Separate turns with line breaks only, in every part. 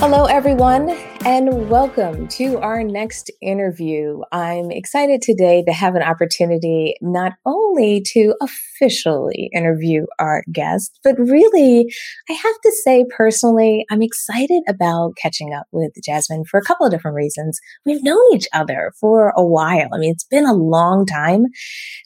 Hello, everyone, and welcome to our next interview. I'm excited today to have an opportunity not only to officially interview our guest, but really, I have to say personally, I'm excited about catching up with Jasmin for a couple of different reasons. We've known each other for a while. I mean, it's been a long time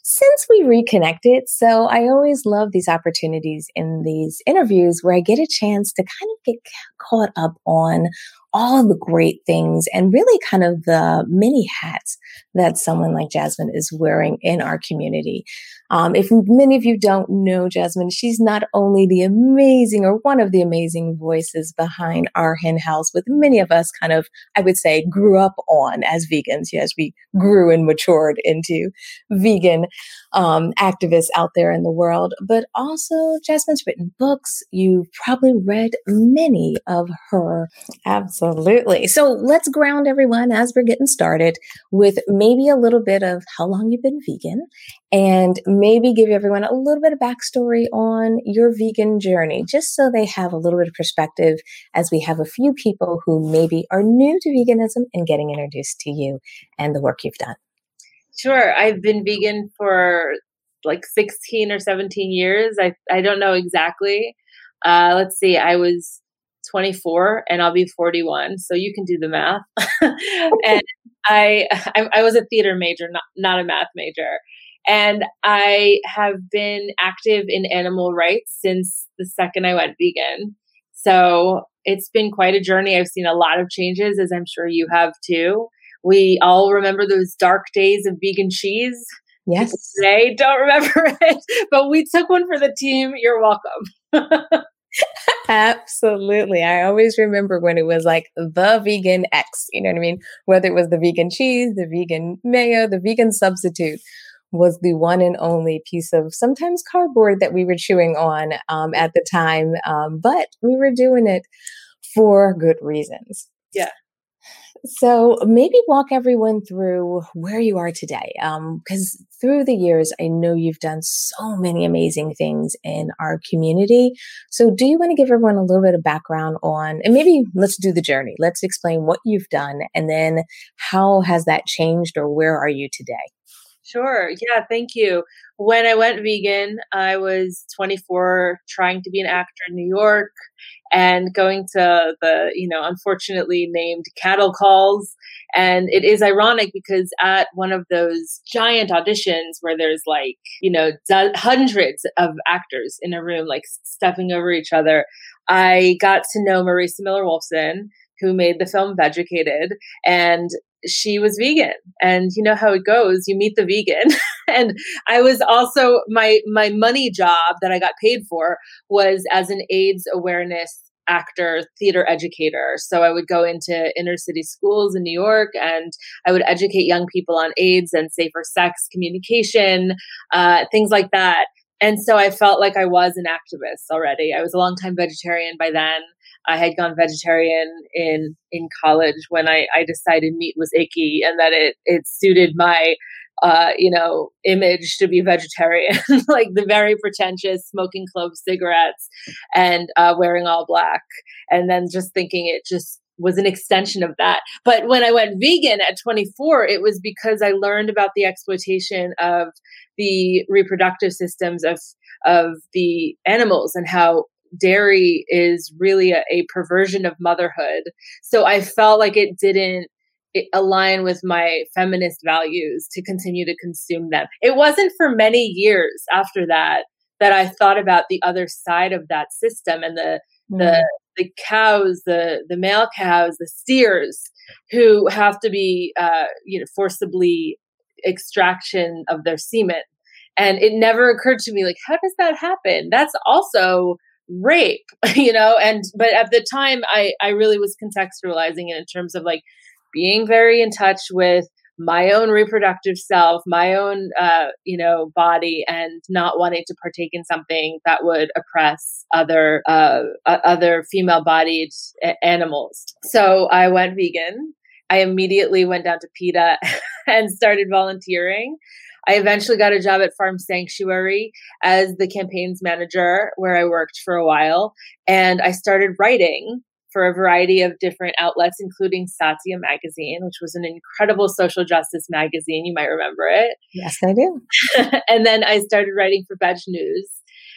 since we reconnected. So I always love these opportunities in these interviews where I get a chance to kind of get caught up on all the great things and really kind of the many hats that someone like Jasmin is wearing in our community. Um, if many of you don't know Jasmin, she's not only the amazing or one of the amazing voices behind our hen house, with many of us kind of, I would say, grew up on as vegans. Yes, we grew and matured into vegan um, activists out there in the world. But also, Jasmin's written books. You've probably read many of her. Absolutely. So let's ground everyone as we're getting started with maybe a little bit of how long you've been vegan and maybe give everyone a little bit of backstory on your vegan journey, just so they have a little bit of perspective as we have a few people who maybe are new to veganism and getting introduced to you and the work you've done.
Sure. I've been vegan for like 16 or 17 years. I, I don't know exactly. Uh, let's see, I was 24 and I'll be 41. So you can do the math. and I, I, I was a theater major, not, not a math major. And I have been active in animal rights since the second I went vegan. So it's been quite a journey. I've seen a lot of changes, as I'm sure you have too. We all remember those dark days of vegan cheese.
Yes.
They don't remember it, but we took one for the team. You're welcome.
Absolutely. I always remember when it was like the vegan X, you know what I mean? Whether it was the vegan cheese, the vegan mayo, the vegan substitute was the one and only piece of sometimes cardboard that we were chewing on um, at the time. Um, but we were doing it for good reasons.
Yeah.
So maybe walk everyone through where you are today. Because um, through the years, I know you've done so many amazing things in our community. So do you want to give everyone a little bit of background on, and maybe let's do the journey. Let's explain what you've done and then how has that changed or where are you today?
Sure. Yeah, thank you. When I went vegan, I was 24, trying to be an actor in New York and going to the, you know, unfortunately named cattle calls. And it is ironic because at one of those giant auditions where there's like, you know, hundreds of actors in a room, like stepping over each other, I got to know Marisa Miller Wolfson, who made the film Vegucated. And she was vegan. And you know how it goes you meet the vegan. And i was also my my money job that i got paid for was as an aids awareness actor theater educator. So i would go into inner city schools in new york and i would educate young people on aids and safer sex communication uh, things like that. And so i felt like i was an activist already. I was a long time vegetarian by then I had gone vegetarian in in college when I, I decided meat was icky and that it it suited my uh, you know image to be vegetarian, like the very pretentious smoking clove cigarettes and uh, wearing all black, and then just thinking it just was an extension of that. But when I went vegan at 24, it was because I learned about the exploitation of the reproductive systems of of the animals and how dairy is really a, a perversion of motherhood. So I felt like it didn't align with my feminist values to continue to consume them. It wasn't for many years after that that I thought about the other side of that system and the mm. the the cows, the the male cows, the steers who have to be uh, you know forcibly extraction of their semen. And it never occurred to me like how does that happen? That's also rape you know and but at the time i i really was contextualizing it in terms of like being very in touch with my own reproductive self my own uh you know body and not wanting to partake in something that would oppress other uh, other female bodied animals. So i went vegan. I immediately went down to PETA and started volunteering I eventually got a job at Farm Sanctuary as the campaigns manager, where I worked for a while. And I started writing for a variety of different outlets, including Satya Magazine, which was an incredible social justice magazine. You might remember it.
Yes, I do.
and then I started writing for Veg News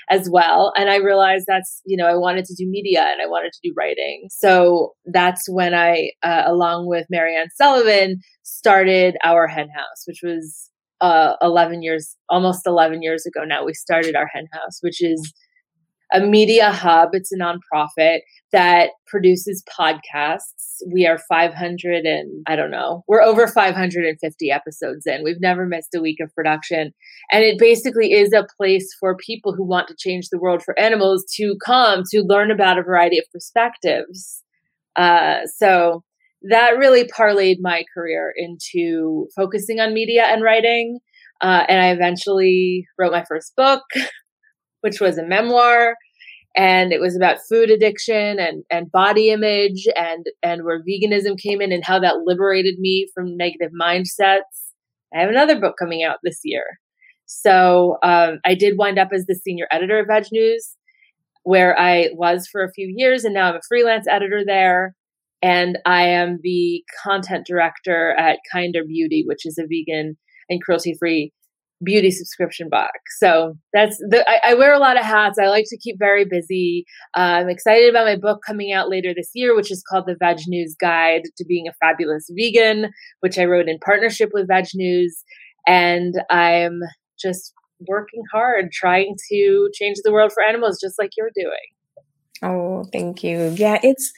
as well. And I realized that's, you know, I wanted to do media and I wanted to do writing. So that's when I, uh, along with Mariann Sullivan, started Our Hen House, which was uh, 11 years, almost 11 years ago now, we started our hen house, which is a media hub. It's a nonprofit that produces podcasts. We are 500 and I don't know, we're over 550 episodes in. We've never missed a week of production. And it basically is a place for people who want to change the world for animals to come to learn about a variety of perspectives. Uh, so that really parlayed my career into focusing on media and writing. Uh, and I eventually wrote my first book, which was a memoir. And it was about food addiction and, and body image and, and where veganism came in and how that liberated me from negative mindsets. I have another book coming out this year. So um, I did wind up as the senior editor of Veg News, where I was for a few years, and now I'm a freelance editor there and I am the content director at Kinder Beauty, which is a vegan and cruelty free beauty subscription box. So that's the, I, I, wear a lot of hats. I like to keep very busy. Uh, I'm excited about my book coming out later this year, which is called The Veg News Guide to Being a Fabulous Vegan, which I wrote in partnership with Veg News. And I'm just working hard trying to change the world for animals, just like you're doing.
Oh, thank you. Yeah, it's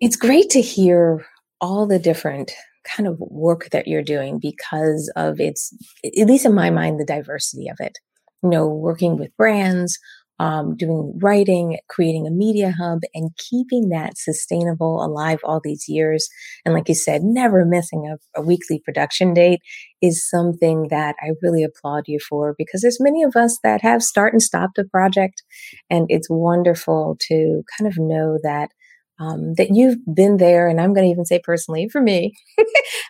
it's great to hear all the different kind of work that you're doing because of its, at least in my mind, the diversity of it. You know, working with brands, um, doing writing, creating a media hub, and keeping that sustainable alive all these years. And like you said, never missing a, a, weekly production date is something that I really applaud you for because there's many of us that have start and stopped a project. And it's wonderful to kind of know that um, that you've been there, and I'm going to even say personally for me,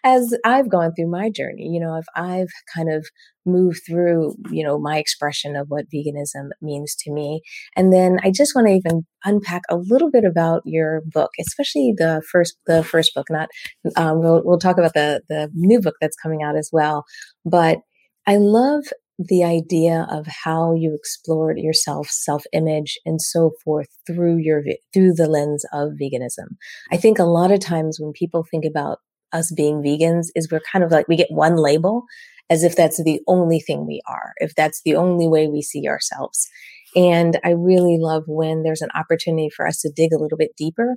as I've gone through my journey. You know, if I've kind of moved through, you know, my expression of what veganism means to me, and then I just want to even unpack a little bit about your book, especially the first the first book. Not um, we'll we'll talk about the the new book that's coming out as well, but I love the idea of how you explored yourself, self-image and so forth through your through the lens of veganism. I think a lot of times when people think about us being vegans is we're kind of like we get one label as if that's the only thing we are, if that's the only way we see ourselves. And I really love when there's an opportunity for us to dig a little bit deeper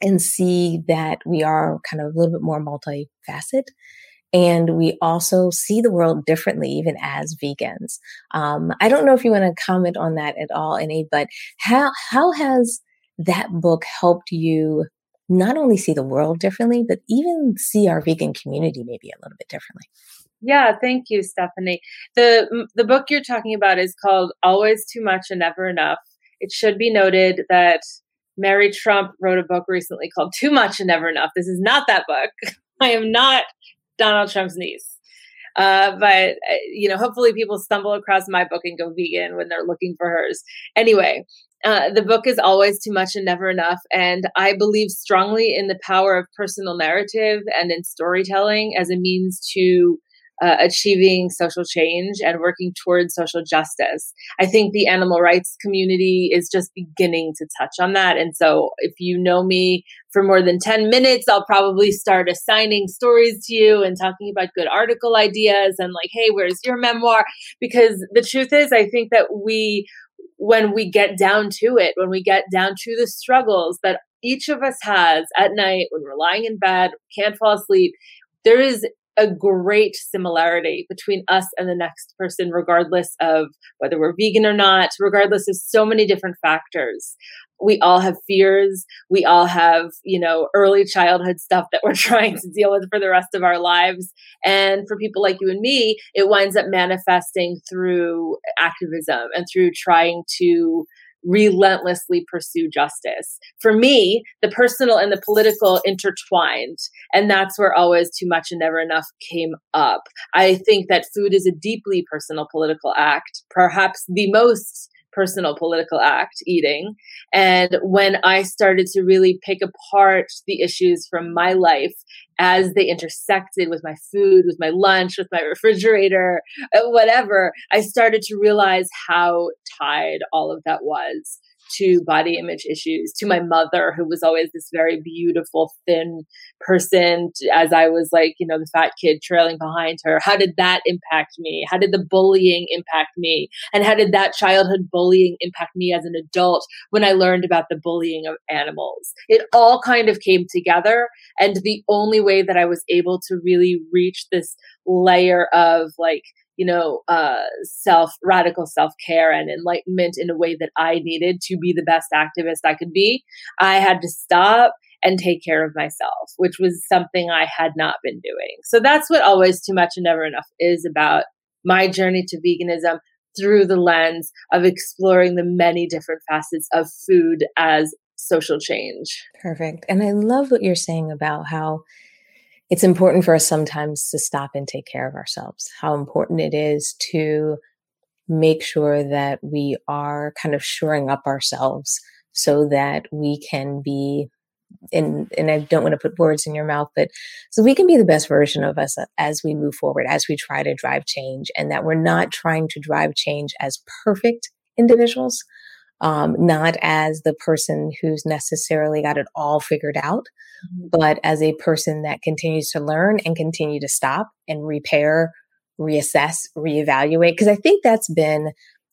and see that we are kind of a little bit more multifaceted and we also see the world differently, even as vegans. Um, I don't know if you want to comment on that at all, Annie, but how how has that book helped you not only see the world differently, but even see our vegan community maybe a little bit differently?
Yeah, thank you, Stephanie. the The book you're talking about is called "Always Too Much and Never Enough." It should be noted that Mary Trump wrote a book recently called "Too Much and Never Enough." This is not that book. I am not Donald Trump's niece. Uh, but uh, you know, hopefully people stumble across my book and go vegan when they're looking for hers. Anyway, uh, the book is always too much and never enough, and I believe strongly in the power of personal narrative and in storytelling as a means to uh, achieving social change and working towards social justice. I think the animal rights community is just beginning to touch on that. And so, if you know me for more than 10 minutes, I'll probably start assigning stories to you and talking about good article ideas and, like, hey, where's your memoir? Because the truth is, I think that we, when we get down to it, when we get down to the struggles that each of us has at night when we're lying in bed, can't fall asleep, there is a great similarity between us and the next person, regardless of whether we're vegan or not, regardless of so many different factors. We all have fears. We all have, you know, early childhood stuff that we're trying to deal with for the rest of our lives. And for people like you and me, it winds up manifesting through activism and through trying to relentlessly pursue justice. For me, the personal and the political intertwined. And that's where always too much and never enough came up. I think that food is a deeply personal political act, perhaps the most personal political act, eating. And when I started to really pick apart the issues from my life as they intersected with my food, with my lunch, with my refrigerator, uh, whatever, I started to realize how tied all of that was to body image issues, to my mother, who was always this very beautiful, thin person, as I was like, you know, the fat kid trailing behind her. How did that impact me? How did the bullying impact me? And how did that childhood bullying impact me as an adult when I learned about the bullying of animals? It all kind of came together. And the only way that I was able to really reach this layer of like, you know, uh, self, radical self care and enlightenment in a way that I needed to be the best activist I could be, I had to stop and take care of myself, which was something I had not been doing. So that's what Always Too Much and Never Enough is about my journey to veganism through the lens of exploring the many different facets of food as social change.
Perfect. And I love what you're saying about how it's important for us sometimes to stop and take care of ourselves, how important it is to make sure that we are kind of shoring up ourselves so that we can be and and I don't want to put words in your mouth, but so we can be the best version of us as we move forward, as we try to drive change, and that we're not trying to drive change as perfect individuals, um, not as the person who's necessarily got it all figured out, mm-hmm. but as a person that continues to learn and continue to stop and repair, reassess, reevaluate. Because I think that's been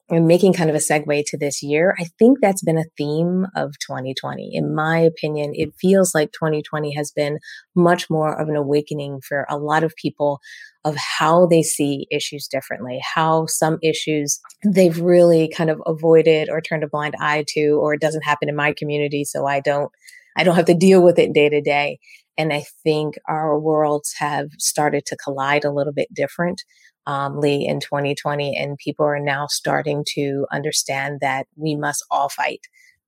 and making kind of a segue to this year, I think that's been a theme of 2020. In my opinion, it feels like 2020 has been much more of an awakening for a lot of people of how they see issues differently, how some issues they've really kind of avoided or turned a blind eye to, or it doesn't happen in my community. So I don't, I don't have to deal with it day to day. And I think our worlds have started to collide a little bit different um, Lee in 2020, and people are now starting to understand that we must all fight.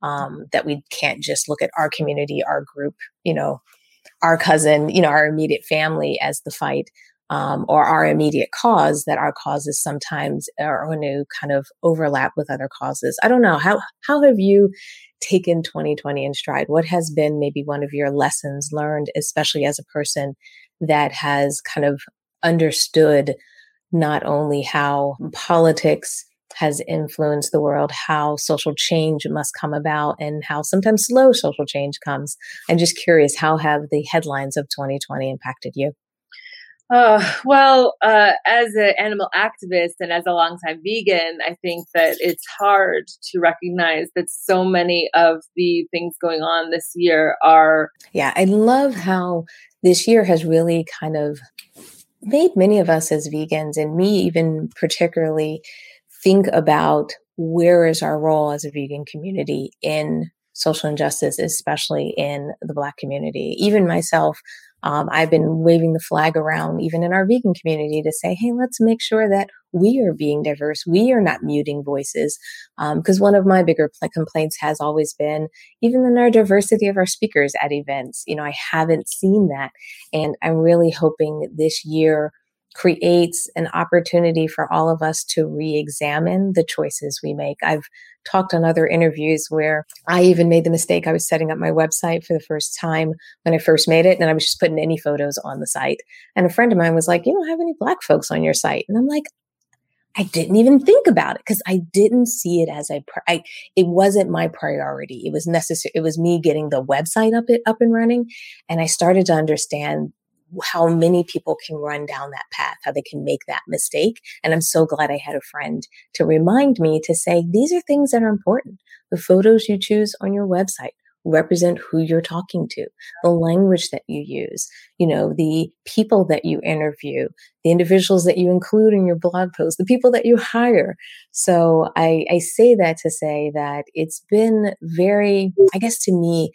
Um, that we can't just look at our community, our group, you know, our cousin, you know, our immediate family as the fight, um, or our immediate cause. That our causes sometimes are going to kind of overlap with other causes. I don't know how how have you taken 2020 in stride? What has been maybe one of your lessons learned, especially as a person that has kind of understood not only how politics has influenced the world, how social change must come about, and how sometimes slow social change comes. I'm just curious, how have the headlines of 2020 impacted you?
Uh, well, uh, as an animal activist and as a longtime vegan, I think that it's hard to recognize that so many of the things going on this year are.
Yeah, I love how this year has really kind of made many of us as vegans, and me even particularly, think about where is our role as a vegan community in social injustice, especially in the Black community. Even myself, um, I've been waving the flag around, even in our vegan community, to say, hey, let's make sure that we are being diverse. We are not muting voices. Because um, one of my bigger pl- complaints has always been, even in our diversity of our speakers at events, you know, I haven't seen that. And I'm really hoping this year creates an opportunity for all of us to re examine the choices we make. I've talked on other interviews where I even made the mistake. I was setting up my website for the first time when I first made it, and I was just putting any photos on the site. And a friend of mine was like, You don't have any Black folks on your site. And I'm like, I didn't even think about it because I didn't see it as a, I, it wasn't my priority. It was necessary. It was me getting the website up, it, up and running. And I started to understand how many people can run down that path, how they can make that mistake. And I'm so glad I had a friend to remind me to say, these are things that are important. The photos you choose on your website. represent who you're talking to, the language that you use, you know, the people that you interview, the individuals that you include in your blog post, the people that you hire. So I, I say that to say that it's been very, I guess to me,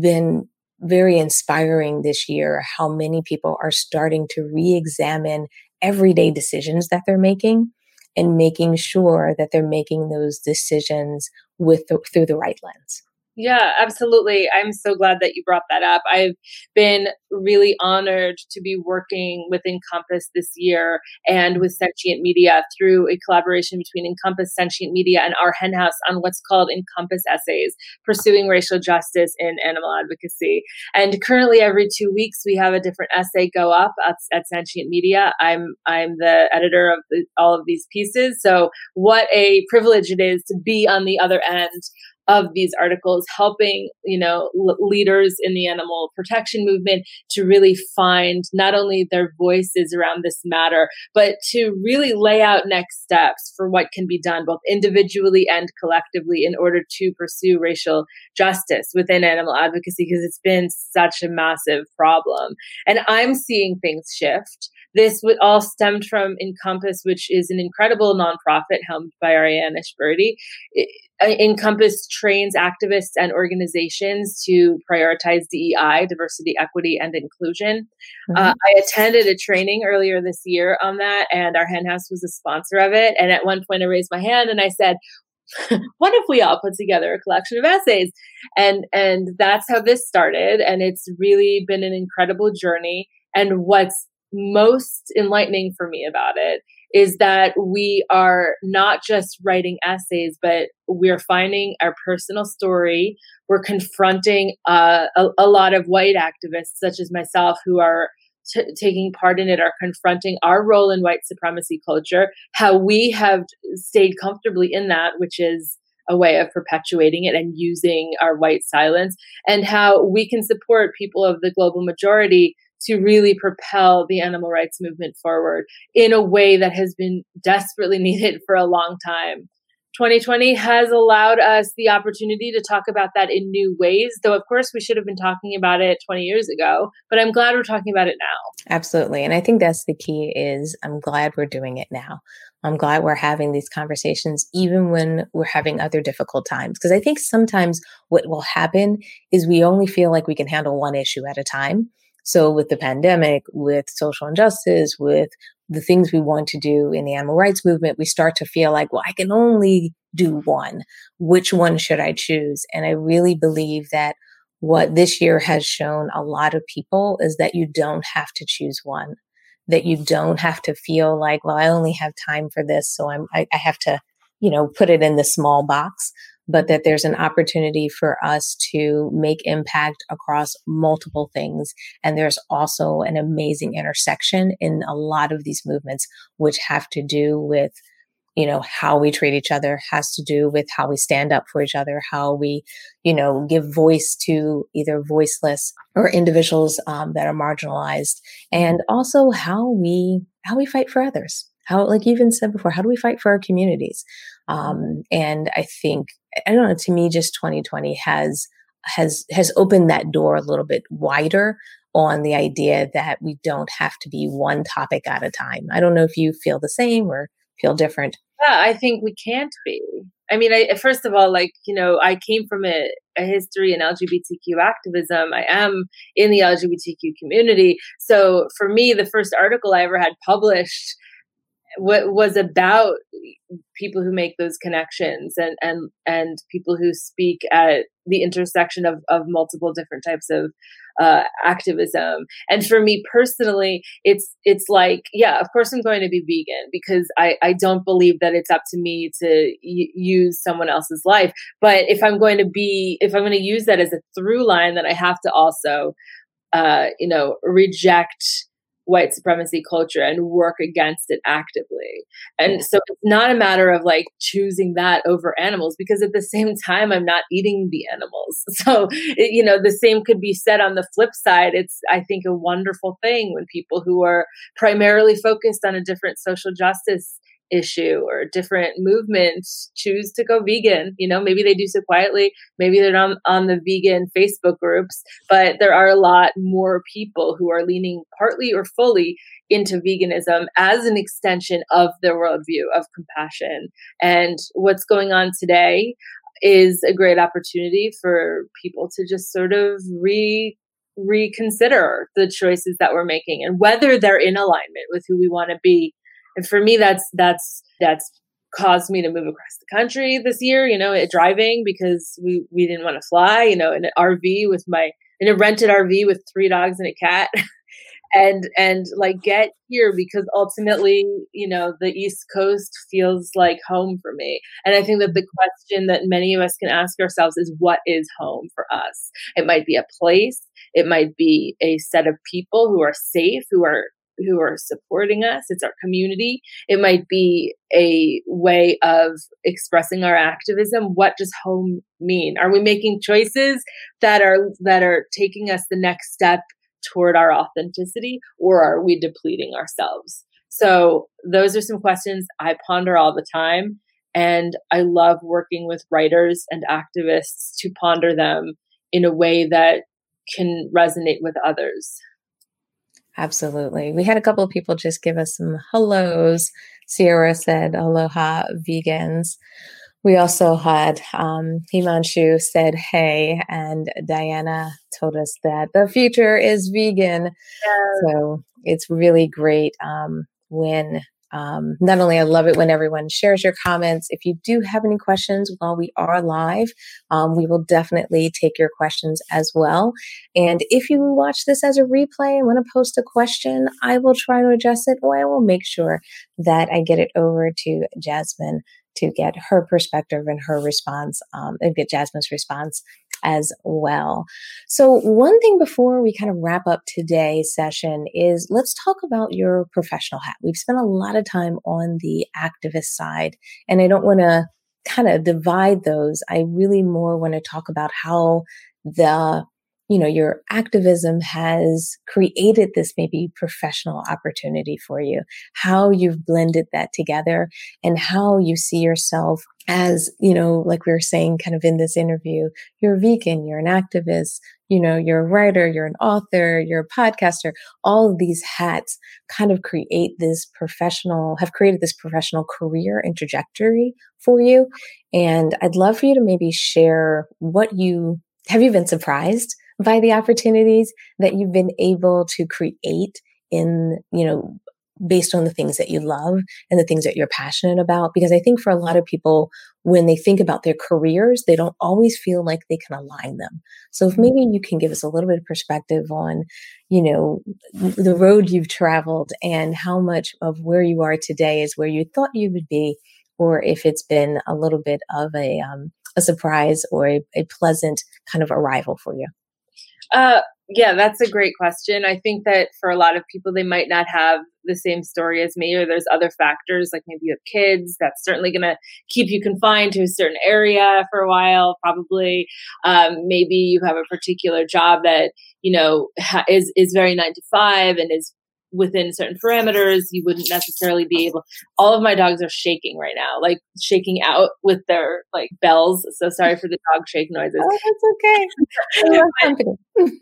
been very inspiring this year how many people are starting to re-examine everyday decisions that they're making and making sure that they're making those decisions with the, through the right lens.
Yeah, absolutely. I'm so glad that you brought that up. I've been really honored to be working with Encompass this year and with Sentient Media through a collaboration between Encompass, Sentient Media, and our henhouse on what's called Encompass Essays, Pursuing Racial Justice in Animal Advocacy. And currently, every two weeks, we have a different essay go up at, at Sentient Media. I'm I'm the editor of the, all of these pieces. So, what a privilege it is to be on the other end of these articles helping you know l- leaders in the animal protection movement to really find not only their voices around this matter but to really lay out next steps for what can be done both individually and collectively in order to pursue racial justice within animal advocacy because it's been such a massive problem. And i'm seeing things shift this would all stemmed from Encompass, which is an incredible nonprofit helmed by Aryenish Birdie. Uh, Encompass trains activists and organizations to prioritize DEI, diversity, equity, and inclusion. Mm-hmm. Uh, I attended a training earlier this year on that, and our hen house was a sponsor of it. And at one point, I raised my hand and I said, what if we all put together a collection of essays and and that's how this started and it's really been an incredible journey and what's most enlightening for me about it is that we are not just writing essays, but we're finding our personal story. We're confronting uh, a, a, lot of white activists, such as myself, who are t- taking part in it, are confronting our role in white supremacy culture, how we have stayed comfortably in that, which is a way of perpetuating it and using our white silence, and how we can support people of the global majority to really propel the animal rights movement forward in a way that has been desperately needed for a long time. 2020 has allowed us the opportunity to talk about that in new ways, though, of course, we should have been talking about it 20 years ago, but I'm glad we're talking about it now.
Absolutely. And I think that's the key is I'm glad we're doing it now. I'm glad we're having these conversations, even when we're having other difficult times. Because I think sometimes what will happen is we only feel like we can handle one issue at a time. So with the pandemic, with social injustice, with the things we want to do in the animal rights movement, we start to feel like, well, I can only do one. Which one should I choose? And I really believe that what this year has shown a lot of people is that you don't have to choose one, that you don't have to feel like, well, I only have time for this. So I'm, I, I have to, you know, put it in the small box but that there's an opportunity for us to make impact across multiple things. And there's also an amazing intersection in a lot of these movements, which have to do with you know how we treat each other has to do with how we stand up for each other how we you know give voice to either voiceless or individuals um, that are marginalized and also how we how we fight for others how like you even said before how do we fight for our communities um, and i think I don't know, to me, just 2020 has, has, has opened that door a little bit wider on the idea that we don't have to be one topic at a time. I don't know if you feel the same or feel different.
Yeah, I think we can't be. I mean, I, first of all, like, you know, I came from a, a history in LGBTQ activism. I am in the LGBTQ community. So for me, the first article I ever had published what was about people who make those connections and and and people who speak at the intersection of of multiple different types of uh, activism. And for me personally, it's it's like, yeah, of course I'm going to be vegan because I I don't believe that it's up to me to y- use someone else's life. But if I'm going to be if I'm going to use that as a through line, then I have to also, uh, you know, reject white supremacy culture and work against it actively. And so it's not a matter of like choosing that over animals because at the same time, I'm not eating the animals. So, it, you know, the same could be said on the flip side. It's, I think, a wonderful thing when people who are primarily focused on a different social justice issue or different movements choose to go vegan. You know, maybe they do so quietly, maybe they're not on the vegan Facebook groups, but there are a lot more people who are leaning partly or fully into veganism as an extension of their worldview of compassion. And what's going on today is a great opportunity for people to just sort of re reconsider the choices that we're making and whether they're in alignment with who we want to be and for me that's that's that's caused me to move across the country this year you know driving because we we didn't want to fly you know in an rv with my in a rented rv with three dogs and a cat. And and like get here because ultimately you know the east coast feels like home for me. And i think that the question that many of us can ask ourselves is what is home for us? It might be a place. It might be a set of people who are safe who are who are supporting us it's our community it might be a way of expressing our activism what does home mean are we making choices that are that are taking us the next step toward our authenticity or are we depleting ourselves? So, those are some questions I ponder all the time. And I love working with writers and activists to ponder them in a way that can resonate with others.
Absolutely. We had a couple of people just give us some hellos. Sierra said, Aloha, vegans. We also had um, Himanshu said, hey, and Diana told us that the future is vegan. So it's really great um, when um, not only I love it when everyone shares your comments. If you do have any questions while we are live, um, we will definitely take your questions as well. And if you watch this as a replay and want to post a question, I will try to address it or I will make sure that I get it over to Jasmin to get her perspective and her response um, and get Jasmin's response as well. So, one thing before we kind of wrap up today's session is let's talk about your professional hat. We've spent a lot of time on the activist side, and I don't want to kind of divide those. I really more want to talk about how the you know, your activism has created this maybe professional opportunity for you, how you've blended that together and how you see yourself as, you know, like we were saying kind of in this interview, you're vegan, you're an activist, you know, you're a writer, you're an author, you're a podcaster, all of these hats kind of create this professional, have created this professional career and trajectory for you. And I'd love for you to maybe share what you have you been surprised by the opportunities that you've been able to create in, you know, based on the things that you love and the things that you're passionate about. Because I think for a lot of people, when they think about their careers, they don't always feel like they can align them. So if mm-hmm. maybe you can give us a little bit of perspective on, you know, the road you've traveled and how much of where you are today is where you thought you would be, or if it's been a little bit of a, um, a surprise or a, a pleasant kind of arrival for you.
Uh, yeah, that's a great question. I think that for a lot of people, they might not have the same story as me, or there's other factors, like maybe you have kids. That's certainly going to keep you confined to a certain area for a while. Probably, um, maybe you have a particular job that you know ha- is is very nine to five and is within certain parameters you wouldn't necessarily be able all of my dogs are shaking right now like shaking out with their like bells. So sorry for the dog shake noises.
Oh that's
okay.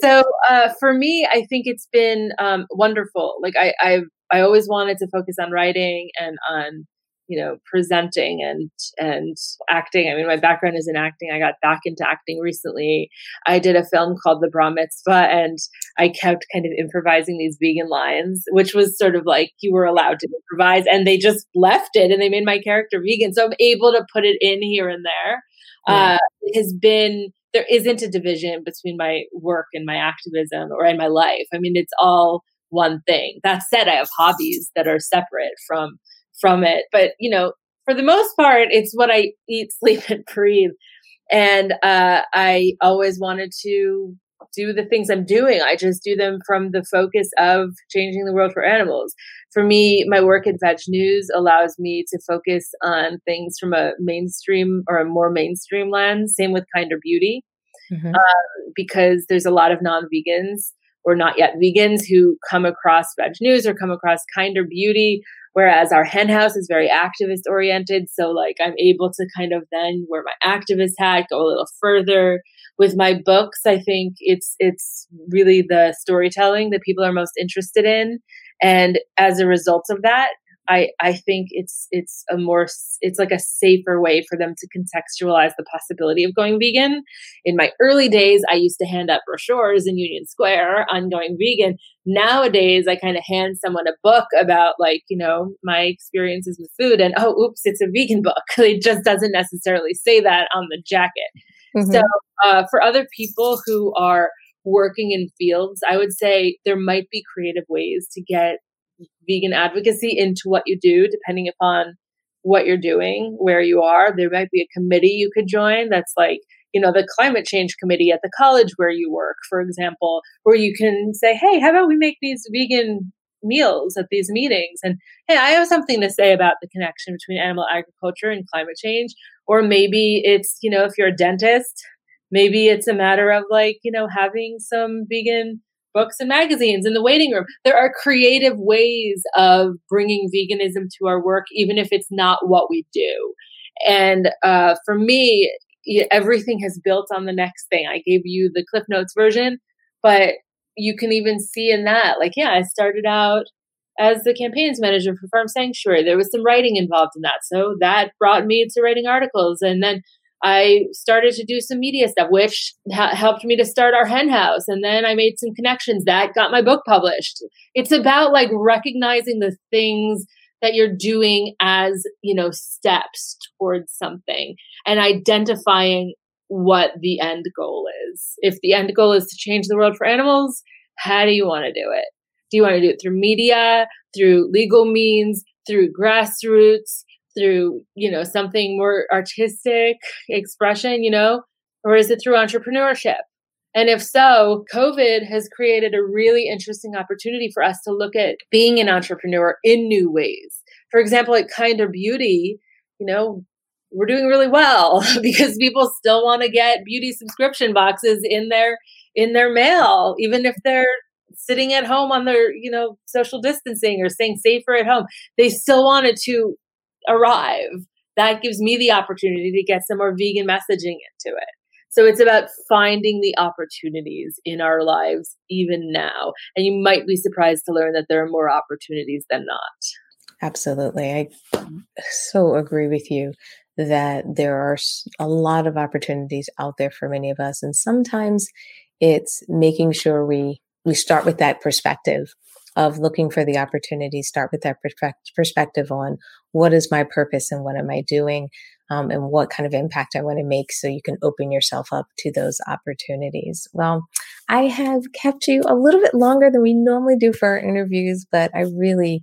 So uh, for me i think it's been um, wonderful. Like i I've, i always wanted to focus on writing and on you know presenting and and acting. I mean my background is in acting. I got back into acting recently. I did a film called the bra mitzvah and i kept kind of improvising these vegan lines which was sort of like you were allowed to improvise and they just left it and they made my character vegan. So i'm able to put it in here and there. Yeah. uh, has been there isn't a division between my work and my activism or in my life. I mean it's all one thing. That said i have hobbies that are separate from from it. But, you know, for the most part, it's what I eat, sleep, and breathe. And uh, I always wanted to do the things I'm doing. I just do them from the focus of changing the world for animals. For me, my work at Veg News allows me to focus on things from a mainstream or a more mainstream lens. Same with Kinder Beauty, mm-hmm. uh, because there's a lot of non vegans or not yet vegans who come across Veg News or come across Kinder Beauty Whereas our hen house is very activist oriented. So like I'm able to kind of then wear my activist hat, go a little further. With my books, I think it's it's really the storytelling that people are most interested in. And as a result of that, I, I think it's it's a more it's like a safer way for them to contextualize the possibility of going vegan. In my early days, I used to hand out brochures in Union Square on going vegan. Nowadays, I kind of hand someone a book about like you know my experiences with food, and oh, oops, it's a vegan book. It just doesn't necessarily say that on the jacket. Mm-hmm. So uh, for other people who are working in fields, I would say there might be creative ways to get vegan advocacy into what you do, depending upon what you're doing, where you are. There might be a committee you could join that's like, you know, the climate change committee at the college where you work, for example, where you can say, hey, how about we make these vegan meals at these meetings? And hey, I have something to say about the connection between animal agriculture and climate change. Or maybe it's, you know, if you're a dentist, maybe it's a matter of like, you know, having some vegan books and magazines in the waiting room. There are creative ways of bringing veganism to our work, even if it's not what we do. And uh, for me, everything has built on the next thing. I gave you the Cliff Notes version, but you can even see in that, like, yeah, I started out as the campaigns manager for Farm Sanctuary. There was some writing involved in that. So that brought me to writing articles. And then I started to do some media stuff, which ha- helped me to start our hen house. And then I made some connections that got my book published. It's about like recognizing the things that you're doing as, you know, steps towards something and identifying what the end goal is. If the end goal is to change the world for animals, how do you want to do it? Do you want to do it through media, through legal means, through grassroots? Through, you know, something more artistic expression, you know, or is it through entrepreneurship? And if so, COVID has created a really interesting opportunity for us to look at being an entrepreneur in new ways. For example, at Kinder Beauty, you know, we're doing really well because people still want to get beauty subscription boxes in their in their mail, even if they're sitting at home on their, you know, social distancing or staying safer at home. They still wanted to arrive, that gives me the opportunity to get some more vegan messaging into it. So it's about finding the opportunities in our lives even now. And you might be surprised to learn that there are more opportunities than not.
Absolutely. I so agree with you that there are a lot of opportunities out there for many of us. And sometimes it's making sure we, we start with that perspective of looking for the opportunity, start with that perspective on what is my purpose and what am I doing um, and what kind of impact I want to make so you can open yourself up to those opportunities. Well, I have kept you a little bit longer than we normally do for our interviews, but I really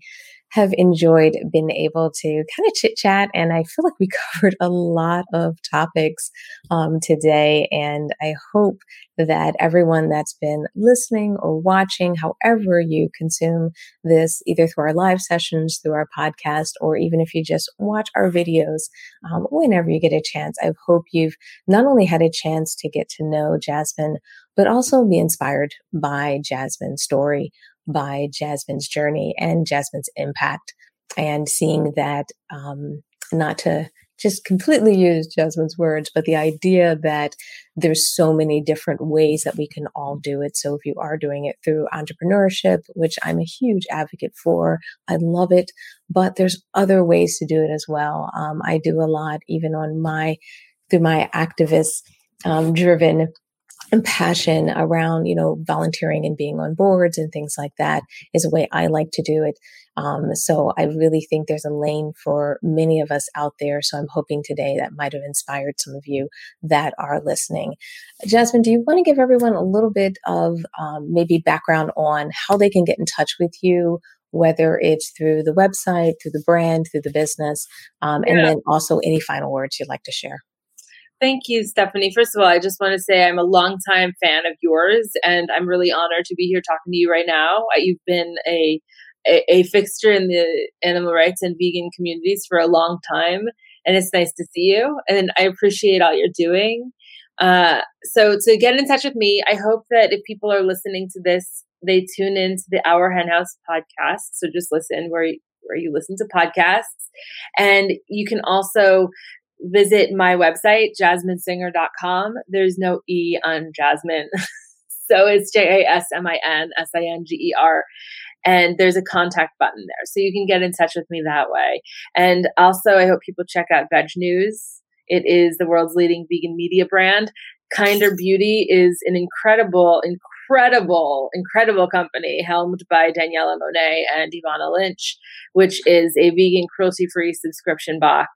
have enjoyed being able to kind of chit chat. And I feel like we covered a lot of topics um, today. And I hope that everyone that's been listening or watching, however you consume this, either through our live sessions, through our podcast, or even if you just watch our videos, um, whenever you get a chance, I hope you've not only had a chance to get to know Jasmin, but also be inspired by Jasmin's story by Jasmin's journey and Jasmin's impact, and seeing that um, not to just completely use Jasmin's words, but the idea that there's so many different ways that we can all do it. So if you are doing it through entrepreneurship, which I'm a huge advocate for, I love it, but there's other ways to do it as well. Um, I do a lot even on my through my activist um, driven and passion around, you know, volunteering and being on boards and things like that is a way I like to do it. Um, so I really think there's a lane for many of us out there. So I'm hoping today that might have inspired some of you that are listening. Jasmin, do you want to give everyone a little bit of um, maybe background on how they can get in touch with you? Whether it's through the website, through the brand, through the business, um, and then also any final words you'd like to share.
Thank you, Stephanie. First of all, I just want to say I'm a longtime fan of yours, and I'm really honored to be here talking to you right now. You've been a, a, a fixture in the animal rights and vegan communities for a long time, and it's nice to see you. And I appreciate all you're doing. Uh, so, to get in touch with me, I hope that if people are listening to this, they tune into the Our Hen House podcast. So just listen where where you listen to podcasts. And you can also visit my website, jasminsinger.com. There's no E on Jasmin. so it's J A S M I N S I N G E R. And there's a contact button there. So you can get in touch with me that way. And also, I hope people check out Veg News. It is the world's leading vegan media brand. Kinder Beauty is an incredible, incredible, incredible company helmed by Daniella Monet and Ivana Lynch, which is a vegan cruelty free subscription box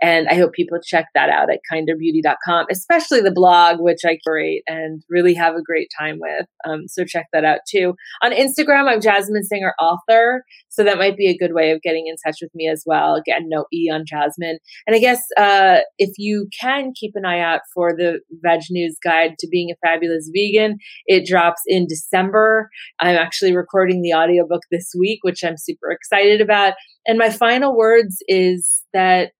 and I hope people check that out at kinderbeauty.com, especially the blog, which I curate and really have a great time with. Um, so check that out too. On Instagram, I'm Jasmin Singer Author. So that might be a good way of getting in touch with me as well. Again, no E on Jasmin. And I guess uh, if you can keep an eye out for the Veg News Guide to Being a Fabulous Vegan, it drops in December. I'm actually recording the audiobook this week, which I'm super excited about. And my final words is that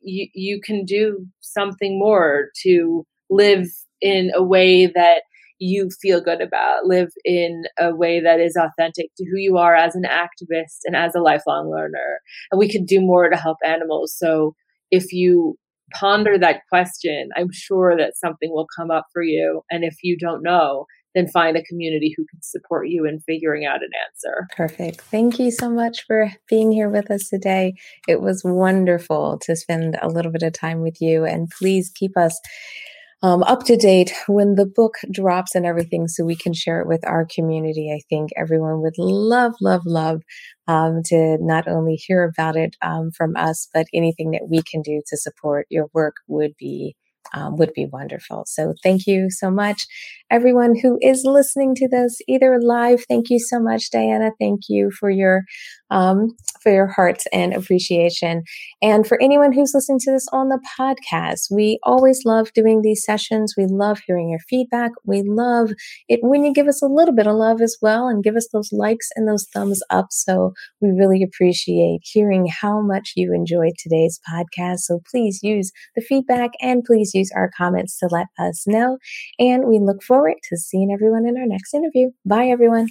you, you can do something more to live in a way that you feel good about, live in a way that is authentic to who you are as an activist and as a lifelong learner. And we could do more to help animals. So if you ponder that question, I'm sure that something will come up for you. And if you don't know, then find a community who can support you in figuring out an answer.
Perfect. Thank you so much for being here with us today. It was wonderful to spend a little bit of time with you. And please keep us um, up to date when the book drops and everything so we can share it with our community. I think everyone would love, love, love um, to not only hear about it um, from us, but anything that we can do to support your work would be um, would be wonderful. So thank you so much, everyone who is listening to this either live. Thank you so much, Diana. Thank you for your um, for your hearts and appreciation. And for anyone who's listening to this on the podcast, we always love doing these sessions. We love hearing your feedback. We love it when you give us a little bit of love as well and give us those likes and those thumbs up. So we really appreciate hearing how much you enjoyed today's podcast. So please use the feedback and please use our comments to let us know. And we look forward to seeing everyone in our next interview. Bye, everyone.